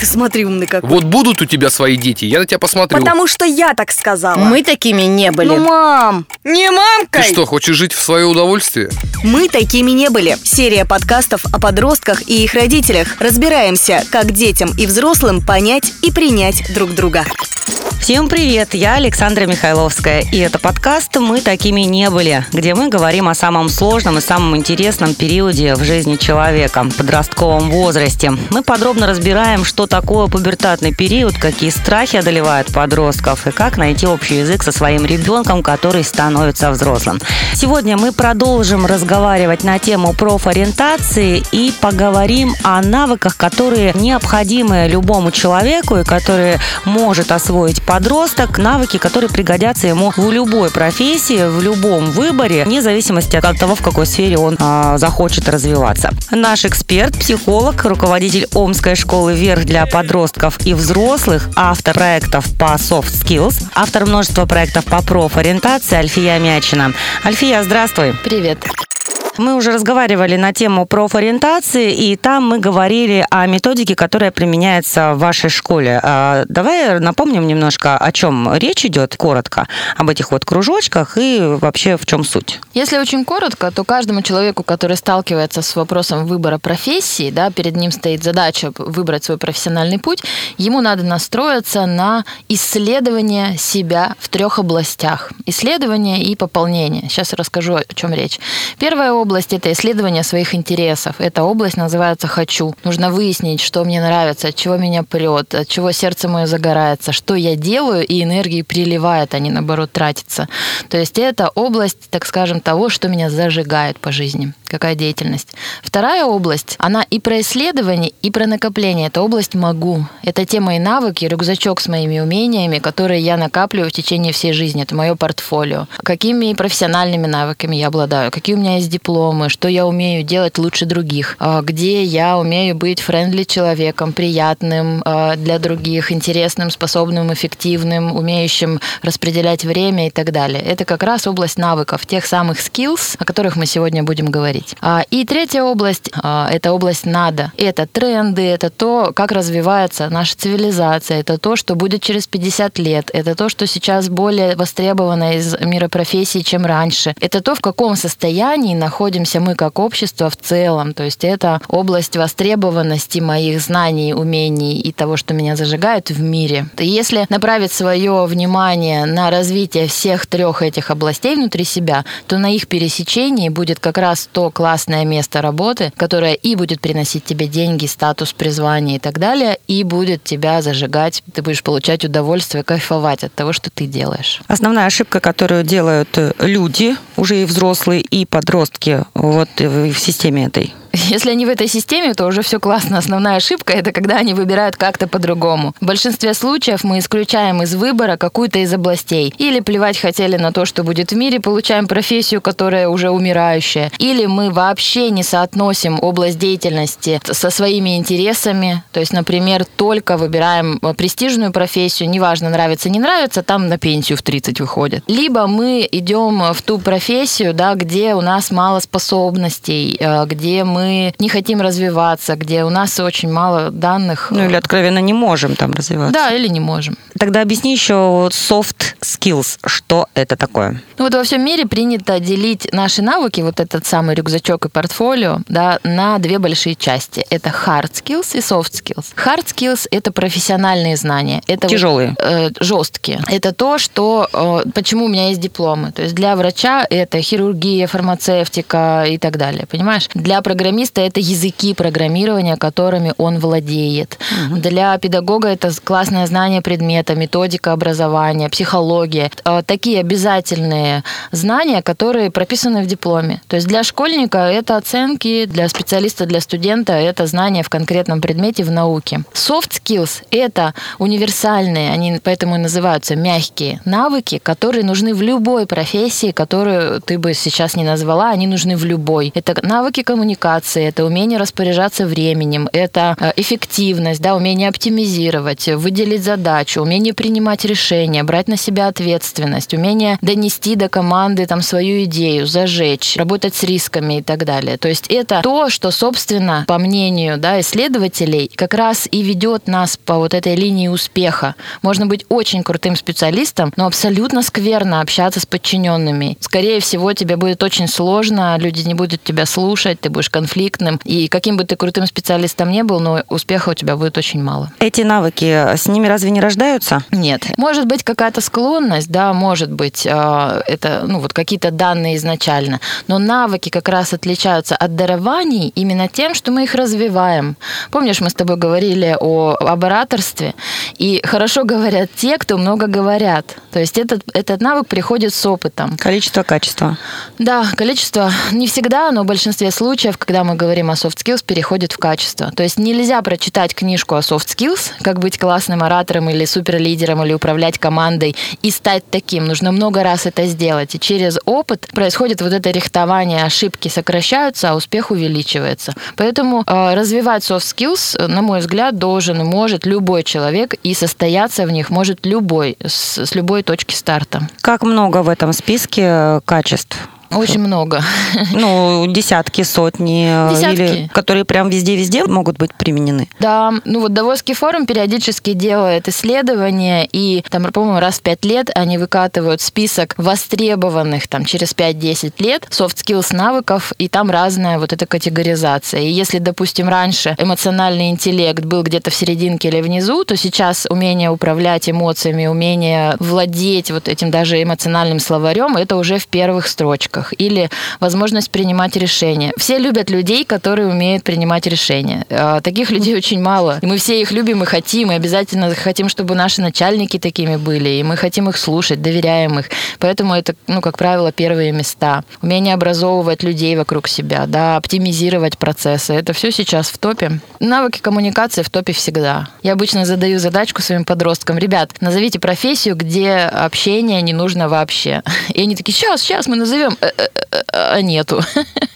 Ты смотри, умный какой. Вот будут у тебя свои дети, я на тебя посмотрю. Потому что я так сказала. Мы такими не были. Ну, мам, не Ты мамкой. что, хочешь жить в свое удовольствие? Мы такими не были. Серия подкастов о подростках и их родителях. Разбираемся, как детям и взрослым понять и принять друг друга. Всем привет, я Александра Михайловская, и это подкаст «Мы такими не были», где мы говорим о самом сложном и самом интересном периоде в жизни человека – подростковом возрасте. Мы подробно разбираем, что такое пубертатный период, какие страхи одолевают подростков и как найти общий язык со своим ребенком, который становится взрослым. Сегодня мы продолжим разговаривать на тему профориентации и поговорим о навыках, которые необходимы любому человеку и которые может освоить подросток, навыки, которые пригодятся ему в любой профессии, в любом выборе, вне зависимости от того, в какой сфере он а, захочет развиваться. Наш эксперт, психолог, руководитель Омской школы «Вверх» для подростков и взрослых, автор проектов по soft skills, автор множества проектов по профориентации Альфия Мячина. Альфия, здравствуй. Привет. Мы уже разговаривали на тему профориентации, и там мы говорили о методике, которая применяется в вашей школе. А, Давай напомним немножко, о чем речь идет, коротко, об этих вот кружочках и вообще в чем суть. Если очень коротко, то каждому человеку, который сталкивается с вопросом выбора профессии, да, перед ним стоит задача выбрать свой профессиональный путь, ему надо настроиться на исследование себя в трех областях. Исследование и пополнение. Сейчас расскажу, о чем речь. Первая область – это исследование своих интересов. Эта область называется «хочу». Нужно выяснить, что мне нравится, от чего меня прет, от чего сердце мое загорается, что я делаю, и энергии приливает, а не наоборот тратится. То есть это область, так скажем, того, что меня зажигает по жизни. Какая деятельность. Вторая область, она и про исследование, и про накопление. Это область «могу». Это те мои навыки, рюкзачок с моими умениями, которые я накапливаю в течение всей жизни. Это мое портфолио. Какими профессиональными навыками я обладаю, какие у меня есть дипломы, что я умею делать лучше других, а, где я умею быть френдли человеком, приятным а, для других, интересным, способным, эффективным, умеющим распределять время и так далее. Это как раз область навыков, тех самых skills, о которых мы сегодня будем говорить. А, И третья область а, – это область надо. Это тренды, это то, как развивается наша цивилизация, это то, что будет через 50 лет, это то, что сейчас более востребовано из мира профессий, чем раньше. Это то, в каком состоянии находимся мы как общество в целом. То есть это область востребованности моих знаний, умений и того, что меня зажигает в мире. И Если направить свое внимание на развитие всех трех этих областей внутри себя, то на их пересечении будет как раз то классное место работы, которое и будет приносить тебе деньги, статус, призвание и так далее, и будет тебя зажигать. Ты будешь получать удовольствие, кайфовать от того, что ты делаешь. Основная ошибка, которую делают э, люди, уже и взрослые, и подростки, вот э, в системе этой. Если они в этой системе, то уже все классно. Основная ошибка это когда они выбирают как-то по-другому. В большинстве случаев мы исключаем из выбора какую-то из областей. Или плевать хотели на то, что будет в мире, получаем профессию, которая уже умирающая. Или мы вообще не соотносим область деятельности со своими интересами. То есть, например, только выбираем э, престижную профессию, неважно, нравится, не нравится, там на пенсию в 30 выходит. Либо мы идем в ту профессию, да, где у нас мало способностей, э, где мы не хотим развиваться, где у нас очень мало данных. Ну или откровенно не можем там развиваться. Да, или не можем. Тогда объясни еще вот soft skills, что это такое? Ну вот во всем мире принято делить наши навыки, вот этот самый рюкзачок и портфолио, да, на две большие части. Это hard skills и soft skills. Hard skills – это профессиональные знания. Это вот, Тяжелые. э, жесткие. Это то, что э, почему у меня есть дипломы. То есть для врача это хирургия, фармацевтика и так далее. Понимаешь? Для программиста это языки программирования, которыми он владеет. Для педагога это классное знание предмета, методика образования, психология. Э, Такие обязательные знания, которые прописаны в дипломе. То есть для школьника это оценки, для специалиста, для студента это знания в конкретном предмете в науке. Soft skills – это универсальные, они поэтому и называются мягкие навыки, которые нужны в любой профессии, которую ты бы сейчас не назвала, они нужны в любой. Это навыки коммуникации, мотивация, это умение распоряжаться временем, это э, эффективность, да, умение оптимизировать, выделить задачу, умение принимать решения, брать на себя ответственность, умение донести до команды там свою идею, зажечь, работать с рисками и так далее. То есть это то, что, собственно, по мнению да, исследователей, как раз и ведет нас по вот этой линии успеха. Можно быть очень крутым специалистом, но абсолютно скверно общаться с подчиненными. Скорее всего, тебе будет очень сложно, люди не будут тебя слушать, ты будешь конфликтным. И каким бы ты крутым специалистом не был, но успеха у тебя будет очень мало. Эти навыки, с ними разве не рождаются? Нет. Может быть какая-то склонность, да, может быть, э, это ну, вот какие-то данные изначально. Но навыки как раз отличаются от дарований именно тем, что мы их развиваем. Помнишь, мы с тобой говорили о, об ораторстве? И хорошо говорят те, кто много говорят. То есть этот, этот навык приходит с опытом. Количество, качество. Да, количество не всегда, но в большинстве случаев, когда мы говорим о soft skills, переходит в качество. То есть нельзя прочитать книжку о soft skills, как быть классным оратором или суперлидером, или управлять командой, и стать таким. Нужно много раз это сделать. И через опыт происходит вот это рихтование, ошибки сокращаются, а успех увеличивается. Поэтому э, развивать soft skills, на мой взгляд, должен и может любой человек, и состояться в них может любой, с, с любой точки старта. Как много в этом списке качеств? Очень много. Ну, десятки, сотни. Десятки. Или которые прям везде-везде могут быть применены. Да, ну вот Давосский форум периодически делает исследования, и там, по-моему, раз в пять лет они выкатывают список востребованных там через 5-10 лет soft skills навыков, и там разная вот эта категоризация. И если, допустим, раньше эмоциональный интеллект был где-то в серединке или внизу, то сейчас умение управлять эмоциями, умение владеть вот этим даже эмоциональным словарем, это уже в первых строчках навыках или возможность принимать решения. Все любят людей, которые умеют принимать решения. А, таких людей очень мало. И мы все их любим и хотим, и обязательно хотим, чтобы наши начальники такими были, и мы хотим их слушать, доверяем их. Поэтому это, ну, как правило, первые места. Умение образовывать людей вокруг себя, да, оптимизировать процессы. Это все сейчас в топе. Навыки коммуникации в топе всегда. Я обычно задаю задачку своим подросткам. Ребят, назовите профессию, где общение не нужно вообще. И они такие, сейчас, сейчас мы назовем. «Э, а нету.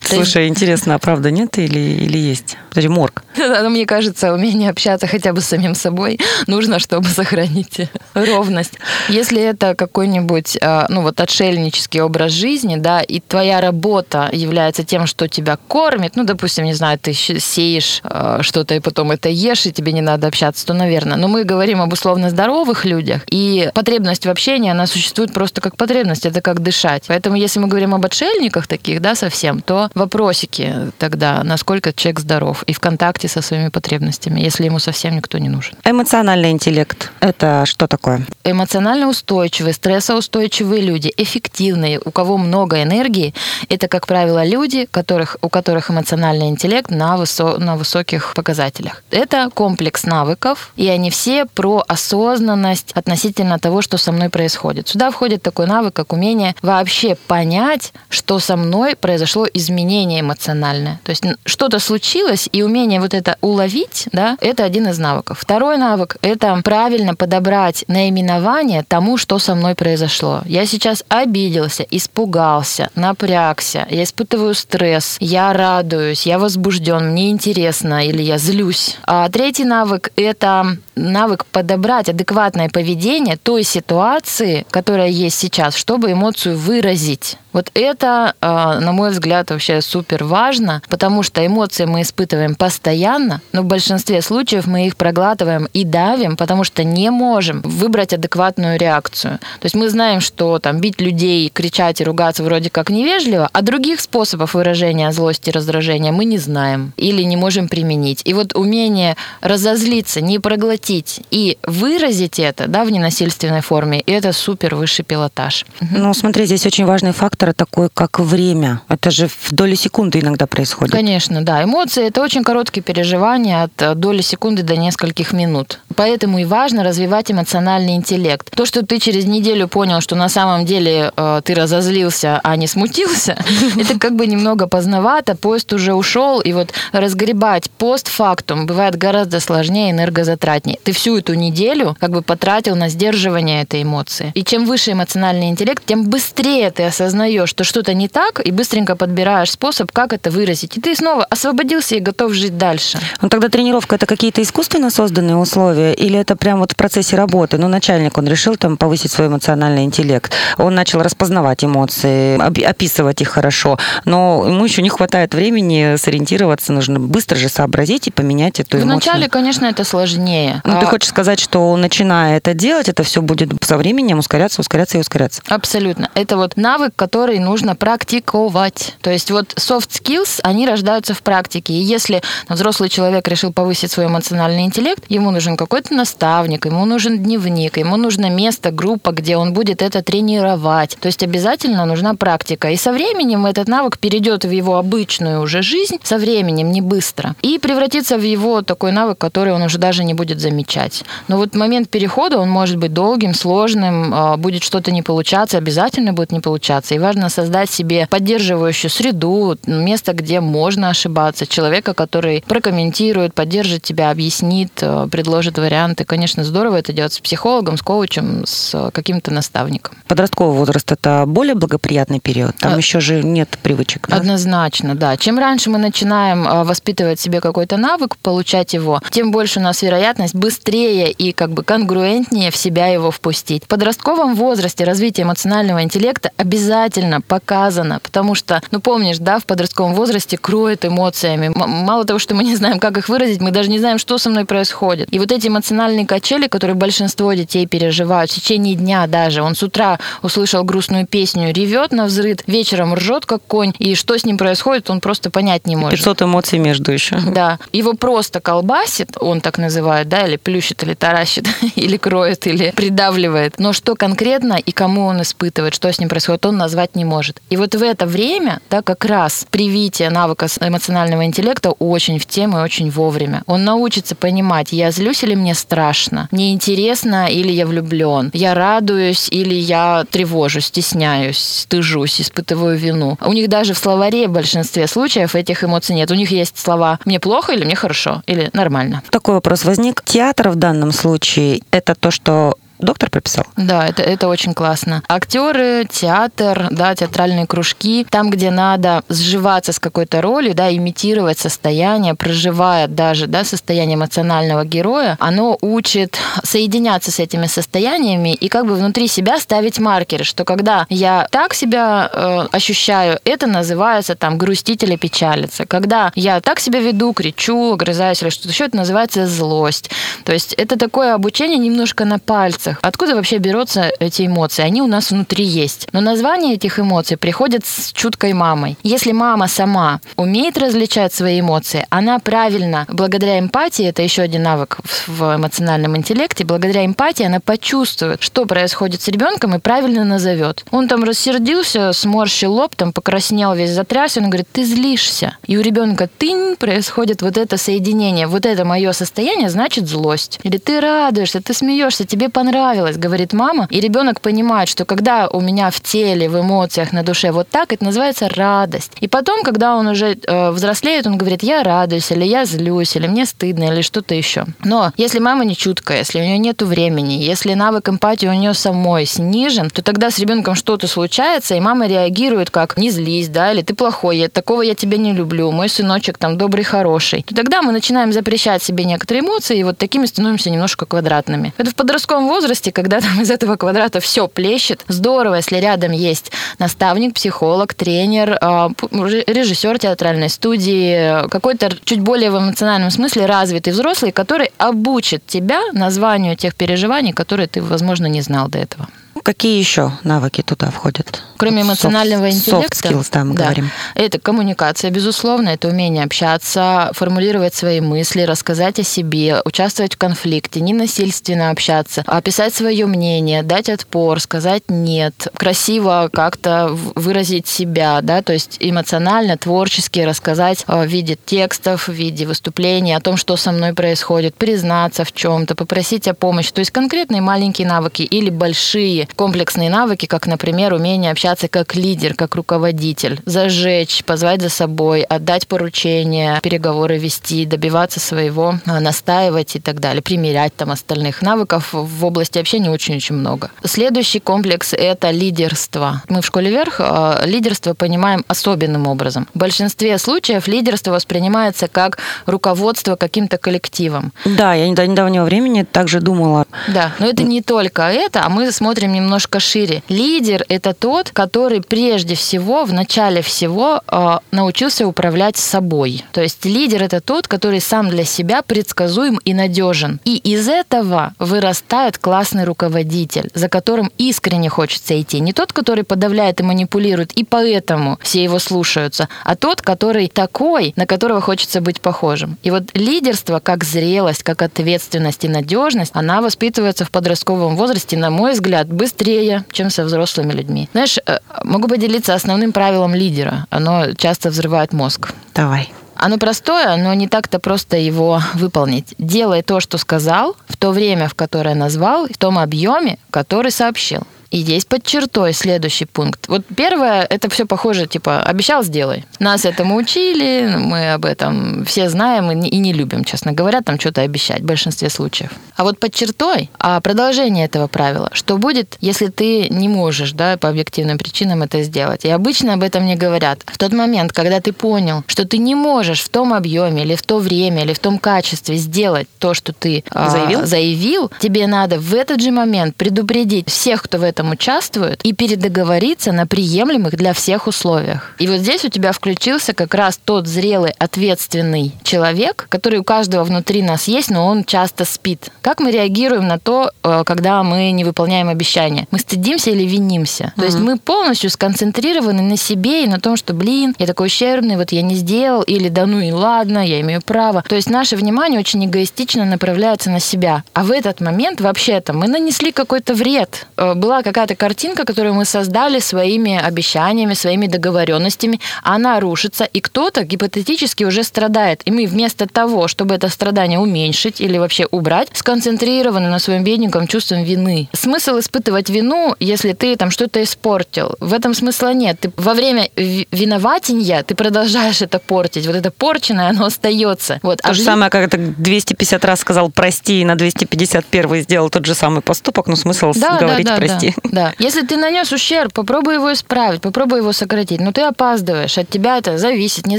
Слушай, интересно, а правда нет или, или есть? Подожди, морг. Но мне кажется, умение общаться хотя бы с самим собой нужно, чтобы сохранить ровность. Если это какой-нибудь, а, ну вот, отшельнический образ жизни, да, и твоя работа является тем, что тебя кормит, ну, допустим, не знаю, ты сеешь а, что-то и потом это ешь, и тебе не надо общаться, то, наверное. Но мы говорим об условно здоровых людях, и потребность в общении, она существует просто как потребность, это как дышать. Поэтому если мы говорим об отшельниках таких, да, совсем, то вопросики тогда, насколько человек здоров и в контакте со своими потребностями, если ему совсем никто не нужен. Эмоциональный интеллект – это что такое? Эмоционально устойчивые, стрессоустойчивые люди, эффективные, у кого много энергии, это, как правило, люди, которых, у которых эмоциональный интеллект на, высо, на высоких показателях. Это комплекс навыков, и они все про осознанность относительно того, что со мной происходит. Сюда входит такой навык, как умение вообще понять, что со мной произошло изменение эмоциональное. То есть что-то случилось, и умение вот это уловить, да, это один из навыков. Второй навык – это правильно подобрать наименование тому, что со мной произошло. Я сейчас обиделся, испугался, напрягся, я испытываю стресс, я радуюсь, я возбужден, мне интересно или я злюсь. А третий навык – это навык подобрать адекватное поведение той ситуации, которая есть сейчас, чтобы эмоцию выразить. Вот это, а, на мой взгляд, вообще супер важно, потому что эмоции мы испытываем постоянно, но в большинстве случаев мы их проглатываем и давим, потому что не можем выбрать адекватную реакцию. То есть мы знаем, что там бить людей, кричать и ругаться вроде как невежливо, а других способов выражения злости и раздражения мы не знаем или не можем применить. И вот умение разозлиться, не проглотить и выразить это да, в ненасильственной форме, это супер высший пилотаж. Ну, смотри, здесь очень важный фактор фактора такой, как время. Это же в доли секунды иногда происходит. Конечно, да. Эмоции – это очень короткие переживания от э, доли секунды до нескольких минут. Поэтому и важно развивать эмоциональный интеллект. То, что ты через неделю понял, что на самом деле э, ты разозлился, а не смутился, это как бы немного поздновато, поезд уже ушел, и вот разгребать постфактум бывает гораздо сложнее, энергозатратнее. Ты всю эту неделю как бы потратил на сдерживание этой эмоции. И чем выше эмоциональный интеллект, тем быстрее ты осознаешь, осознаешь, что что-то не так, и быстренько подбираешь способ, как это выразить. И ты снова освободился и готов жить дальше. Ну тогда тренировка это какие-то искусственно созданные условия или это прям вот в процессе работы? Ну начальник, он решил там повысить свой эмоциональный интеллект, он начал распознавать эмоции, описывать их хорошо, но ему еще не хватает времени сориентироваться, нужно быстро же сообразить и поменять эту эмоцию. Вначале, конечно, это сложнее. Ну, а... ты хочешь сказать, что начиная это делать, это все будет со временем ускоряться, ускоряться и ускоряться? Абсолютно. Это вот навык, который нужно практиковать. То есть вот soft skills, они рождаются в практике. И если взрослый человек решил повысить свой эмоциональный интеллект, ему нужен какой-то наставник, ему нужен дневник, ему нужно место, группа, где он будет это тренировать. То есть обязательно нужна практика. И со временем этот навык перейдет в его обычную уже жизнь, со временем, не быстро, и превратится в его такой навык, который он уже даже не будет замечать. Но вот момент перехода, он может быть долгим, сложным, а, будет что-то не получаться, обязательно будет не получаться. И важно создать себе поддерживающую среду, место, где можно ошибаться, человека, который прокомментирует, поддержит тебя, объяснит, а, предложит варианты. Конечно, здорово это делать с психологом, с коучем, с каким-то наставником. Подростковый возраст – это более благоприятный период? Там а... еще же нет привычек, да? Однозначно, да. Чем раньше мы начинаем а, воспитывать себе какой-то навык, получать его, тем больше у нас вероятность быстрее и как бы конгруентнее в себя его впустить. В подростковом возрасте развитие эмоционального интеллекта обязательно показано, потому что, ну помнишь, да, в подростковом возрасте кроет эмоциями. Мало того, что мы не знаем, как их выразить, мы даже не знаем, что со мной происходит. И вот эти эмоциональные качели, которые большинство детей переживают в течение дня даже. Он с утра услышал грустную песню, ревет на взрыв, вечером ржет как конь, и что с ним происходит, он просто понять не может. 500 эмоций между еще. Да. Его просто колбасит, он так называет, да, или плющит, или таращит, или кроет, или придавливает. Но что конкретно и кому он испытывает, что с ним происходит, он назвать не может. И вот в это время, да, как раз привитие навыка эмоционального интеллекта очень в тему и очень вовремя. Он научится понимать, я злюсь или мне страшно, мне интересно или я влюблен, я радуюсь или я тревожусь, стесняюсь, стыжусь, испытываю вину. У них даже в словаре в большинстве случаев этих эмоций нет. У них есть слова «мне плохо» или «мне хорошо» или «нормально». Такой вопрос возник. Театр в данном случае – это то, что доктор прописал? Да, это, это очень классно. Актеры, театр, да, театральные кружки, там, где надо сживаться с какой-то ролью, да, имитировать состояние, проживая даже, да, состояние эмоционального героя, оно учит соединяться с этими состояниями и как бы внутри себя ставить маркеры, что когда я так себя э, ощущаю, это называется там грустить или печалиться. Когда я так себя веду, кричу, огрызаюсь или что-то еще, это называется злость. То есть это такое обучение немножко на пальцах, эмоциях. Откуда вообще берутся эти эмоции? Они у нас внутри есть. Но название этих эмоций приходит с чуткой мамой. Если мама сама умеет различать свои эмоции, она правильно, благодаря эмпатии, это еще один навык в эмоциональном интеллекте, благодаря эмпатии она почувствует, что происходит с ребенком и правильно назовет. Он там рассердился, сморщил лоб, там покраснел, весь затрясся, он говорит, ты злишься. И у ребенка тынь происходит вот это соединение, вот это мое состояние, значит злость. Или ты радуешься, ты смеешься, тебе понравилось понравилось, говорит мама, и ребенок понимает, что когда у меня в теле, в эмоциях, на душе вот так, это называется радость. И потом, когда он уже э, взрослеет, он говорит, я радуюсь, или я злюсь, или мне стыдно, или что-то еще. Но если мама не чуткая, если у нее нет времени, если навык эмпатии у нее самой снижен, то тогда с ребенком что-то случается, и мама реагирует как «не злись», да, или «ты плохой, я, такого я тебя не люблю, мой сыночек там добрый, хороший». То тогда мы начинаем запрещать себе некоторые эмоции, и вот такими становимся немножко квадратными. Это в подростковом возрасте возрасте, когда там из этого квадрата все плещет, здорово, если рядом есть наставник, психолог, тренер, а, режиссер театральной студии, какой-то чуть более в эмоциональном смысле развитый взрослый, который обучит тебя названию тех переживаний, которые ты, возможно, не знал до этого. Какие еще навыки туда входят? Кроме эмоционального soft, интеллекта. Soft skills, да, мы да, говорим. Это коммуникация, безусловно, это умение общаться, формулировать свои мысли, рассказать о себе, участвовать в конфликте, ненасильственно общаться, описать свое мнение, дать отпор, сказать нет, красиво как-то выразить себя, да, то есть эмоционально, творчески рассказать в виде текстов, в виде выступлений о том, что со мной происходит, признаться в чем-то, попросить о помощи. То есть конкретные маленькие навыки или большие комплексные навыки, как, например, умение общаться проявляться как лидер, как руководитель, зажечь, позвать за собой, отдать поручения, переговоры вести, добиваться своего, а, настаивать и так далее, примерять там остальных навыков в области общения очень-очень много. Следующий комплекс – это лидерство. Мы в школе вверх а, лидерство понимаем особенным образом. В большинстве случаев лидерство воспринимается как руководство каким-то коллективом. Да, я до недавнего времени также думала. Да, но это не только это, а мы смотрим немножко шире. Лидер – это тот, который прежде всего, в начале всего э, научился управлять собой. То есть лидер – это тот, который сам для себя предсказуем и надежен. И из этого вырастает классный руководитель, за которым искренне хочется идти. Не тот, который подавляет и манипулирует, и поэтому все его слушаются, а тот, который такой, на которого хочется быть похожим. И вот лидерство, как зрелость, как ответственность и надежность, она воспитывается в подростковом возрасте, на мой взгляд, быстрее, чем со взрослыми людьми. Знаешь, могу поделиться основным правилом лидера. Оно часто взрывает мозг. Давай. Оно простое, но не так-то просто его выполнить. Делай то, что сказал, в то время, в которое назвал, в том объеме, который сообщил. И есть под чертой следующий пункт. Вот первое, это все похоже, типа, обещал, сделай. Нас этому учили, мы об этом все знаем и не, и не любим, честно говоря, там что-то обещать в большинстве случаев. А вот под чертой, а продолжение этого правила, что будет, если ты не можешь, да, по объективным причинам это сделать. И обычно об этом не говорят. В тот момент, когда ты понял, что ты не можешь в том объеме или в то время или в том качестве сделать то, что ты заявил, а, заявил тебе надо в этот же момент предупредить всех, кто в этом этом участвуют, и передоговориться на приемлемых для всех условиях. И вот здесь у тебя включился как раз тот зрелый, ответственный человек, который у каждого внутри нас есть, но он часто спит. Как мы реагируем на то, э, когда мы не выполняем обещания? Мы стыдимся или винимся? То есть мы полностью сконцентрированы на себе и на том, что, блин, я такой ущербный, вот я не сделал, или да ну и ладно, я имею право. То есть наше внимание очень эгоистично направляется на себя. А в этот момент вообще-то мы нанесли какой-то вред. Э, была как какая-то картинка, которую мы создали своими обещаниями, своими договоренностями, она рушится, и кто-то гипотетически уже страдает. И мы вместо того, чтобы это страдание уменьшить или вообще убрать, сконцентрированы на своем бедненьком чувстве вины. Смысл испытывать вину, если ты там что-то испортил. В этом смысла нет. Ты во время виноватенья ты продолжаешь это портить. Вот это порченное, оно остается. Вот. То а же в... самое, как ты 250 раз сказал прости, и на 251 сделал тот же самый поступок, но смысл да, говорить да, да, прости. Да. Да. Если ты нанес ущерб, попробуй его исправить, попробуй его сократить. Но ты опаздываешь, от тебя это зависит, не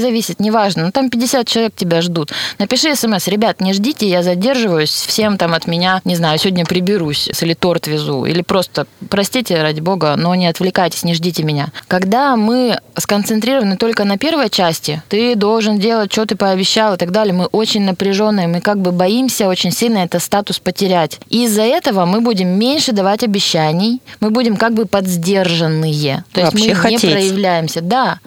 зависит, неважно. Ну там 50 человек тебя ждут. Напиши смс, ребят, не ждите, я задерживаюсь, всем там от меня, не знаю, сегодня приберусь, или торт везу, или просто простите, ради бога, но не отвлекайтесь, не ждите меня. Когда мы сконцентрированы только на первой части, ты должен делать, что ты пообещал и так далее, мы очень напряженные, мы как бы боимся очень сильно этот статус потерять. Из-за этого мы будем меньше давать обещаний, мы будем как бы подсдержанные. То есть Вообще мы хотеть. не проявляемся. Да.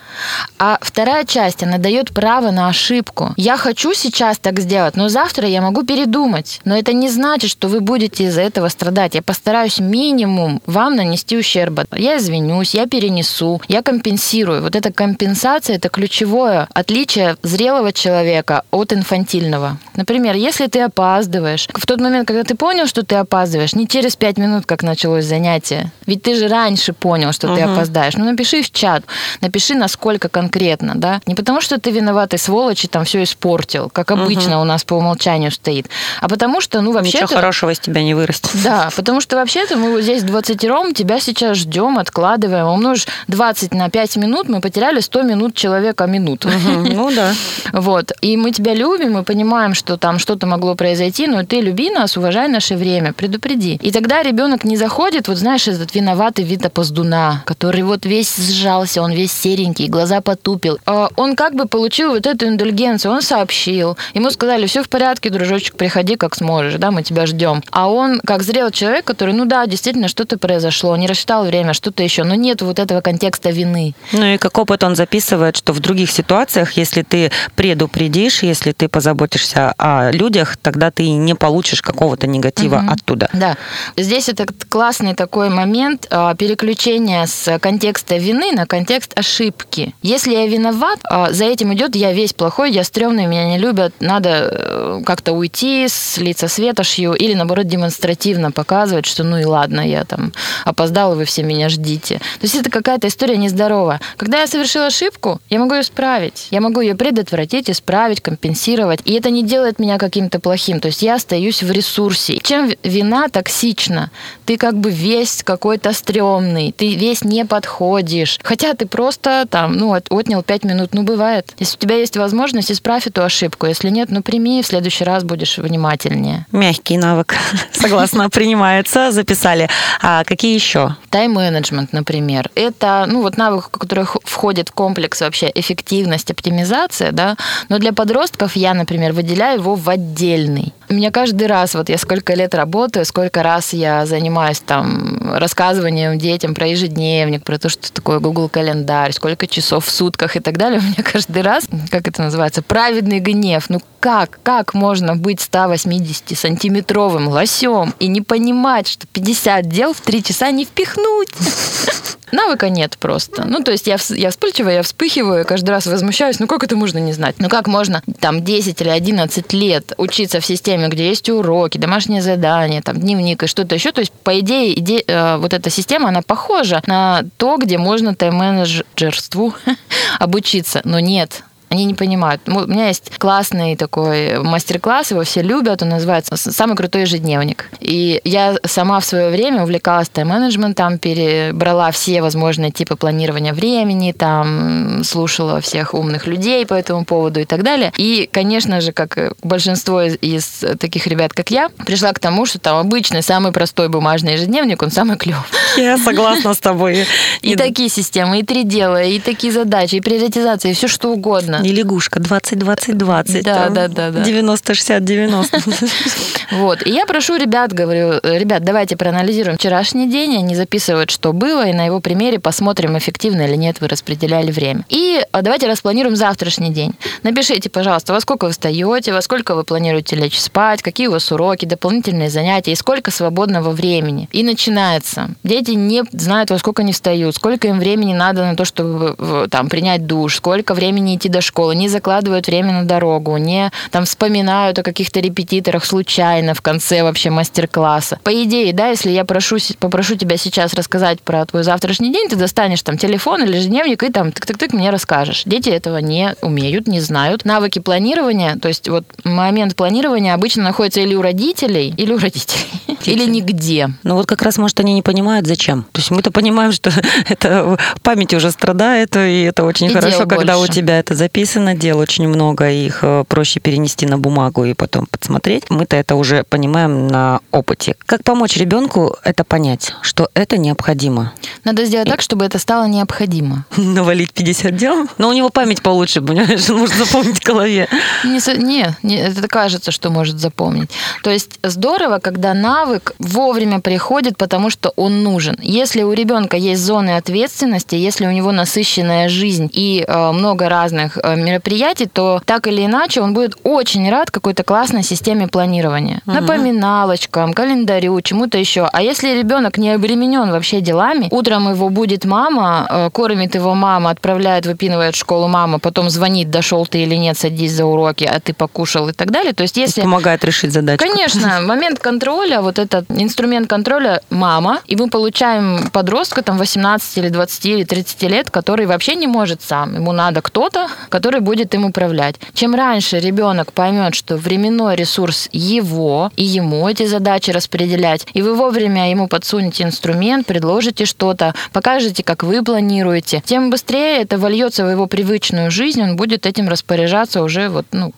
А вторая часть, она дает право на ошибку. Я хочу сейчас так сделать, но завтра я могу передумать. Но это не значит, что вы будете из-за этого страдать. Я постараюсь минимум вам нанести ущерба. Я извинюсь, я перенесу, я компенсирую. Вот эта компенсация – это ключевое отличие зрелого человека от инфантильного. Например, если ты опаздываешь, в тот момент, когда ты понял, что ты опаздываешь, не через пять минут, как началось занятие, ведь ты же раньше понял, что ты опоздаешь. Ну, напиши в чат, напиши, насколько конкретно, да. Не потому, что ты виноватый сволочь и там все испортил, как обычно у нас по умолчанию стоит, а потому что, ну, вообще Ничего хорошего из тебя не вырастет. Да, потому что вообще-то мы вот здесь 20 ром, тебя сейчас ждем, откладываем. Умножь 20 на 5 минут, мы потеряли 100 минут человека минут. Ну да. Вот. И мы тебя любим, мы понимаем, что там что-то могло произойти, но ты люби нас, уважай наше время, предупреди. И тогда ребенок не заходит, вот знаешь, этот виноватый вид опоздуна, который вот весь сжался, он весь серенький, глаза потупил. А Он как бы получил вот эту индульгенцию, он сообщил. Ему сказали, все в порядке, дружочек, приходи как сможешь, да, мы тебя ждем. А он, как зрелый человек, который, ну да, действительно, что-то произошло, не рассчитал время, что-то еще, но нет вот этого контекста вины. Ну и как опыт он записывает, что в других ситуациях, если ты предупредишь, если ты позаботишься о людях, тогда ты не получишь какого-то негатива Мгм. оттуда. Да. Здесь это классный такой такой момент а, переключения с контекста вины на контекст ошибки. Если я виноват, а, за этим идет я весь плохой, я стрёмный, меня не любят, надо э, как-то уйти, слиться светошью или, наоборот, демонстративно показывать, что ну и ладно, я там опоздал, вы все меня ждите. То есть это какая-то история нездоровая. Когда я совершил ошибку, я могу ее исправить. Я могу ее предотвратить, исправить, компенсировать. И это не делает меня каким-то плохим. То есть я остаюсь в ресурсе. Чем вина токсична? Ты как бы весь какой-то стрёмный, ты весь не подходишь. Хотя ты просто там, ну, от- отнял пять минут. Ну, бывает. Если у тебя есть возможность, исправь эту ошибку. Если нет, ну, прими, в следующий раз будешь внимательнее. Мягкий навык. Согласна, принимается. Записали. А какие еще? Тайм-менеджмент, например, это ну, вот навык, который входит в комплекс вообще эффективность, оптимизация, да, но для подростков я, например, выделяю его в отдельный. Меня каждый раз, вот я сколько лет работаю, сколько раз я занимаюсь там рассказыванием детям про ежедневник, про то, что такое Google календарь, сколько часов в сутках и так далее, у меня каждый раз, как это называется, праведный гнев. Ну как, как можно быть 180-сантиметровым лосем и не понимать, что 50 дел в 3 часа не впихнуть? Навыка нет просто. Ну, то есть я, я вспыльчивая, я вспыхиваю, каждый раз возмущаюсь. Ну, как это можно не знать? Ну, как можно там 10 или 11 лет учиться в системе, где есть уроки, домашние задания, там, дневник и что-то еще? То есть, по идее, иде- э, вот эта система, она похожа на то, где можно тайм-менеджерству обучиться. Но нет, они не понимают. У меня есть классный такой мастер-класс, его все любят, он называется «С- «Самый крутой ежедневник». И я сама в свое время увлекалась тайм-менеджментом, перебрала все возможные типы планирования времени, там слушала всех умных людей по этому поводу и так далее. И, конечно же, как большинство из, из таких ребят, как я, пришла к тому, что там обычный, самый простой бумажный ежедневник, он самый клевый. Я согласна с тобой. И такие системы, и три дела, и такие задачи, и приоритизация, и все что угодно. И лягушка 20-20-20. Да, да, да, да. 90-60-90. Вот. И я прошу ребят, говорю, «Э, ребят, давайте проанализируем вчерашний день, они записывают, что было, и на его примере посмотрим, эффективно или нет вы распределяли время. И а, давайте распланируем завтрашний день. Напишите, пожалуйста, во сколько вы встаете, во сколько вы планируете лечь спать, какие у вас уроки, дополнительные занятия, и сколько свободного времени. И начинается. Дети не знают, во сколько они встают, сколько им времени надо на то, чтобы в- там принять душ, сколько времени идти до школы, не закладывают время на дорогу, не там вспоминают о каких-то репетиторах случайно в конце вообще мастер-класса. По идее, да, если я прошу, попрошу тебя сейчас рассказать про твой завтрашний день, ты достанешь там телефон или ежедневник и там тык-тык-тык мне расскажешь. Дети этого не умеют, не знают. Навыки планирования, то есть вот момент планирования обычно находится или у родителей, или у родителей, или нигде. Ну вот как раз, может, они не понимают, зачем. То есть мы-то понимаем, что это память уже страдает, и это очень И хорошо, когда больше. у тебя это записано, дел очень много, и их э, проще перенести на бумагу и потом подсмотреть. Мы-то это уже понимаем на опыте. Как помочь ребенку это понять, что это необходимо? Надо сделать так, чтобы это стало необходимо. Навалить 50 дел? Но у него память получше, понимаешь, он может запомнить в голове. Не, не, не, это кажется, что может запомнить. То есть здорово, когда навык вовремя приходит, потому что он нужен. Если у ребенка есть зоны ответственности, если у него насыщенная жизнь и э, много разных э, мероприятий, то так или иначе он будет очень рад какой-то классной системе планирования. Напоминалочкам, календарю, чему-то еще. А если ребенок не обременен вообще делами, утром его будет мама, э, кормит его мама, отправляет, выпинывает в школу мама, потом звонит, дошел ты или нет, садись за уроки, а ты покушал и так далее. То есть если... Помогает решить задачу. Конечно, момент контроля, вот этот инструмент контроля мама, и мы получаем подростка там 18 или 20 или 30 лет, который вообще не может сам. Ему надо кто-то, который будет им управлять. Чем раньше ребенок поймет, что временной ресурс его, и ему эти задачи распределять, и вы вовремя ему подсунете инструмент, предложите что-то, покажете, как вы планируете, тем быстрее это вольется в его привычную жизнь, он будет этим распоряжаться уже вот, ну,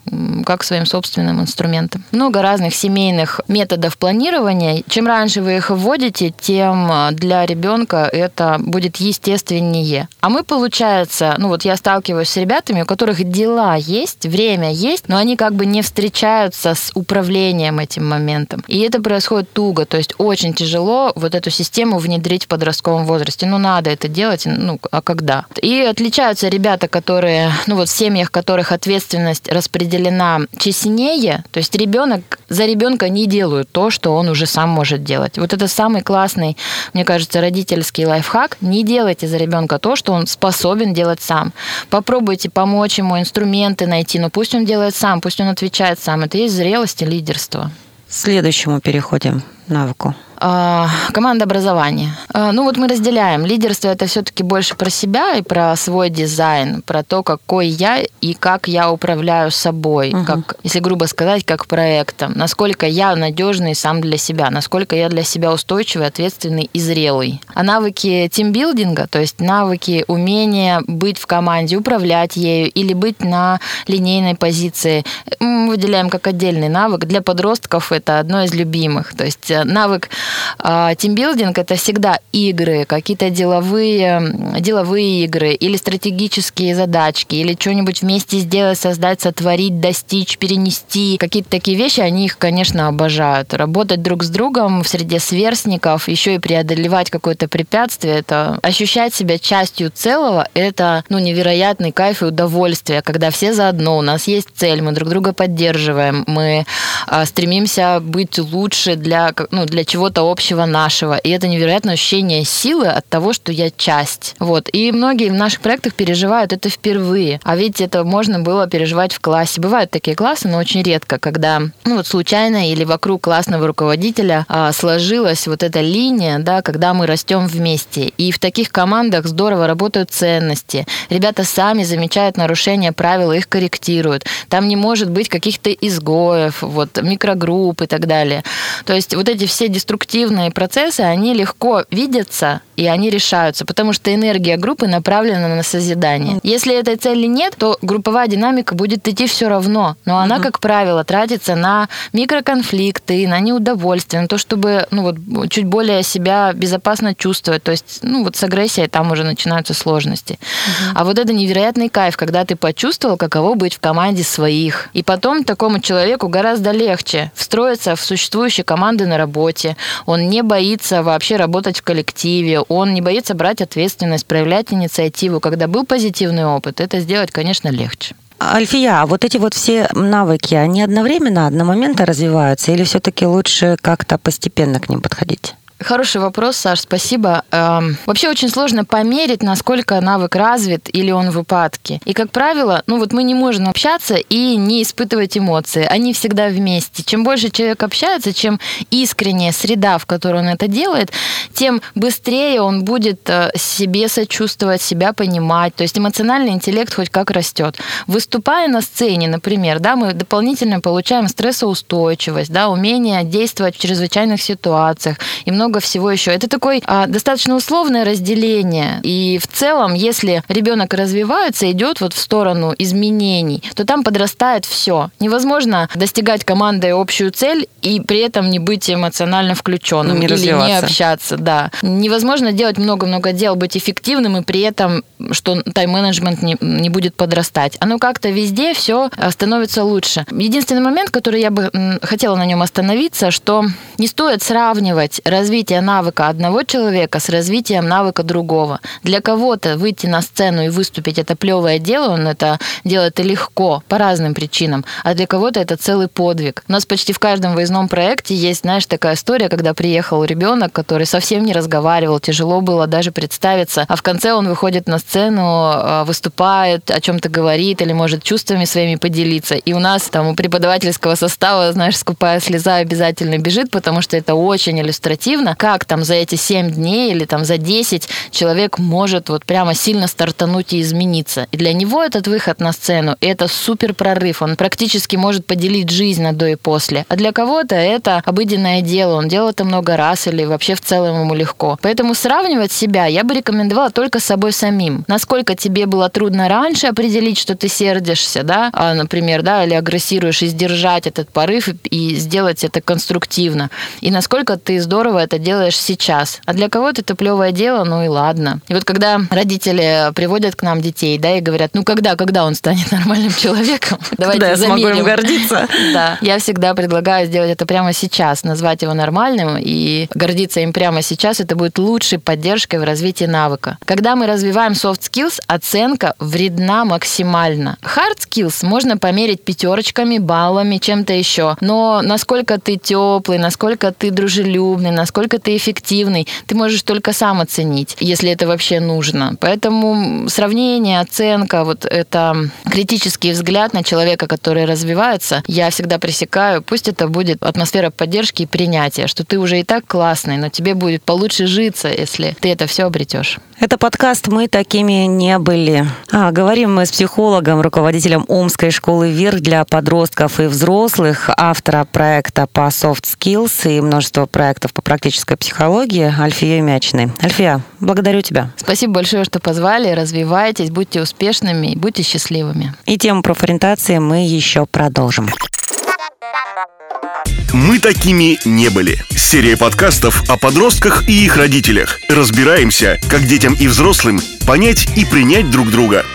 как своим собственным инструментом. Много разных семейных методов планирования. Чем раньше вы их вводите, тем а, для ребенка это будет естественнее. А мы, получается, ну вот я сталкиваюсь с ребятами, у которых дела есть, время есть, но они как бы не встречаются с управлением этим моментом. И это происходит туго, то есть очень тяжело вот эту систему внедрить в подростковом возрасте. Ну, надо это делать, ну, а когда? И отличаются ребята, которые, ну вот в семьях, которых ответственность распределена честнее, то есть ребенок за ребенка не делают то, что он уже сам может делать. Вот это самый классный, мне кажется, родительский лайфхак. Не делайте за ребенка то, что он способен делать сам. Попробуйте помочь ему инструменты найти, но пусть он делает сам, пусть он отвечает сам. Это есть зрелость и лидерство. Следующему переходим навыку. А, команда образования. А, ну вот мы разделяем. Лидерство это все-таки больше про себя и про свой дизайн, про то, какой я и как я управляю собой, угу. как, если грубо сказать, как проектом. Насколько я надежный сам для себя, насколько я для себя устойчивый, ответственный и зрелый. А навыки тимбилдинга, то есть навыки умения быть в команде, управлять ею или быть на линейной позиции, мы выделяем как отдельный навык. Для подростков это одно из любимых. То есть навык а, тимбилдинг это всегда игры, какие-то деловые, деловые игры или стратегические задачки, или что-нибудь вместе сделать, создать, сотворить, достичь, перенести. Какие-то такие вещи, они их, конечно, обожают. Работать друг с другом в среде сверстников, еще и преодолевать какое-то препятствие, это ощущать себя частью целого, это ну, невероятный кайф и удовольствие, когда все заодно, у нас есть цель, мы друг друга поддерживаем, мы а, стремимся быть лучше для, ну, для чего-то общего нашего. И это невероятное ощущение силы от того, что я часть. Вот. И многие в наших проектах переживают это впервые. А ведь это можно было переживать в классе. Бывают такие классы, но очень редко, когда ну, вот случайно или вокруг классного руководителя а, сложилась вот эта линия, да, когда мы растем вместе. И в таких командах здорово работают ценности. Ребята сами замечают нарушения правил, их корректируют. Там не может быть каких-то изгоев, вот, микрогрупп и так далее. То есть вот эти все деструктивные процессы, они легко видятся и они решаются, потому что энергия группы направлена на созидание. Если этой цели нет, то групповая динамика будет идти все равно, но она, как правило, тратится на микроконфликты, на неудовольствие, на то, чтобы ну, вот, чуть более себя безопасно чувствовать. То есть, ну, вот с агрессией там уже начинаются сложности. Угу. А вот это невероятный кайф, когда ты почувствовал, каково быть в команде своих. И потом такому человеку гораздо легче встроиться в существующие команды на работе. Он не боится вообще работать в коллективе, он не боится брать ответственность, проявлять инициативу. Когда был позитивный опыт, это сделать, конечно, легче. Альфия, а вот эти вот все навыки, они одновременно, одномоментно развиваются или все-таки лучше как-то постепенно к ним подходить? Хороший вопрос, Саш, спасибо. Эм, вообще очень сложно померить, насколько навык развит или он в упадке. И, как правило, ну вот мы не можем общаться и не испытывать эмоции. Они всегда вместе. Чем больше человек общается, чем искренняя среда, в которой он это делает, тем быстрее он будет э, себе сочувствовать, себя понимать. То есть эмоциональный интеллект хоть как растет. Выступая на сцене, например, да, мы дополнительно получаем стрессоустойчивость, да, умение действовать в чрезвычайных ситуациях и много много всего еще. Это такое а, достаточно условное разделение. И в целом, если ребенок развивается, идет вот в сторону изменений, то там подрастает все. Невозможно достигать командой общую цель и при этом не быть эмоционально включенным не или не общаться. Да. Невозможно делать много-много дел, быть эффективным и при этом, что тайм-менеджмент не, не будет подрастать. Оно как-то везде все а, становится лучше. Единственный момент, который я бы хотела на нем остановиться, что не стоит сравнивать развитие развитие навыка одного человека с развитием навыка другого. Для кого-то выйти на сцену и выступить это плевое дело, он это делает легко по разным причинам, а для кого-то это целый подвиг. У нас почти в каждом выездном проекте есть, знаешь, такая история, когда приехал ребенок, который совсем не разговаривал, тяжело было даже представиться, а в конце он выходит на сцену, а, выступает, о чем-то говорит или может чувствами своими поделиться. И у нас там у преподавательского состава, знаешь, скупая слеза обязательно бежит, потому что это очень иллюстративно, как там за эти 7 дней или там за 10 человек может вот прямо сильно стартануть и измениться. И для него этот выход на сцену – это супер прорыв. Он практически может поделить жизнь на до и после. А для кого-то это обыденное дело. Он делал это много раз или вообще в целом ему легко. Поэтому сравнивать себя я бы рекомендовала только с собой самим. Насколько тебе было трудно раньше определить, что ты сердишься, да, а, например, да, или агрессируешь, и сдержать этот порыв и сделать это конструктивно. И насколько ты здорово это делаешь сейчас. А для кого-то это плевое дело, ну и ладно. И вот когда родители приводят к нам детей, да, и говорят, ну когда, когда он станет нормальным человеком? Давайте Да, я смогу им гордиться. Да, я всегда предлагаю сделать это прямо сейчас, назвать его нормальным и гордиться им прямо сейчас. Это будет лучшей поддержкой в развитии навыка. Когда мы развиваем soft skills, оценка вредна максимально. Hard skills можно померить пятерочками, баллами, чем-то еще. Но насколько ты теплый, насколько ты дружелюбный, насколько ты эффективный, ты можешь только сам оценить, если это вообще нужно. Поэтому сравнение, оценка, вот это критический взгляд на человека, который развивается, я всегда пресекаю. Пусть это будет атмосфера поддержки и принятия, что ты уже и так классный, но тебе будет получше житься, если ты это все обретешь. Это подкаст «Мы такими не были». А, говорим мы с психологом, руководителем Омской школы ВИР для подростков и взрослых, автора проекта по soft skills и множество проектов по практической психологии Альфия Мячной. Альфия, благодарю тебя. Спасибо большое, что позвали. Развивайтесь, будьте успешными и будьте счастливыми. И тему профориентации мы еще продолжим. Мы такими не были. Серия подкастов о подростках и их родителях. Разбираемся, как детям и взрослым понять и принять друг друга.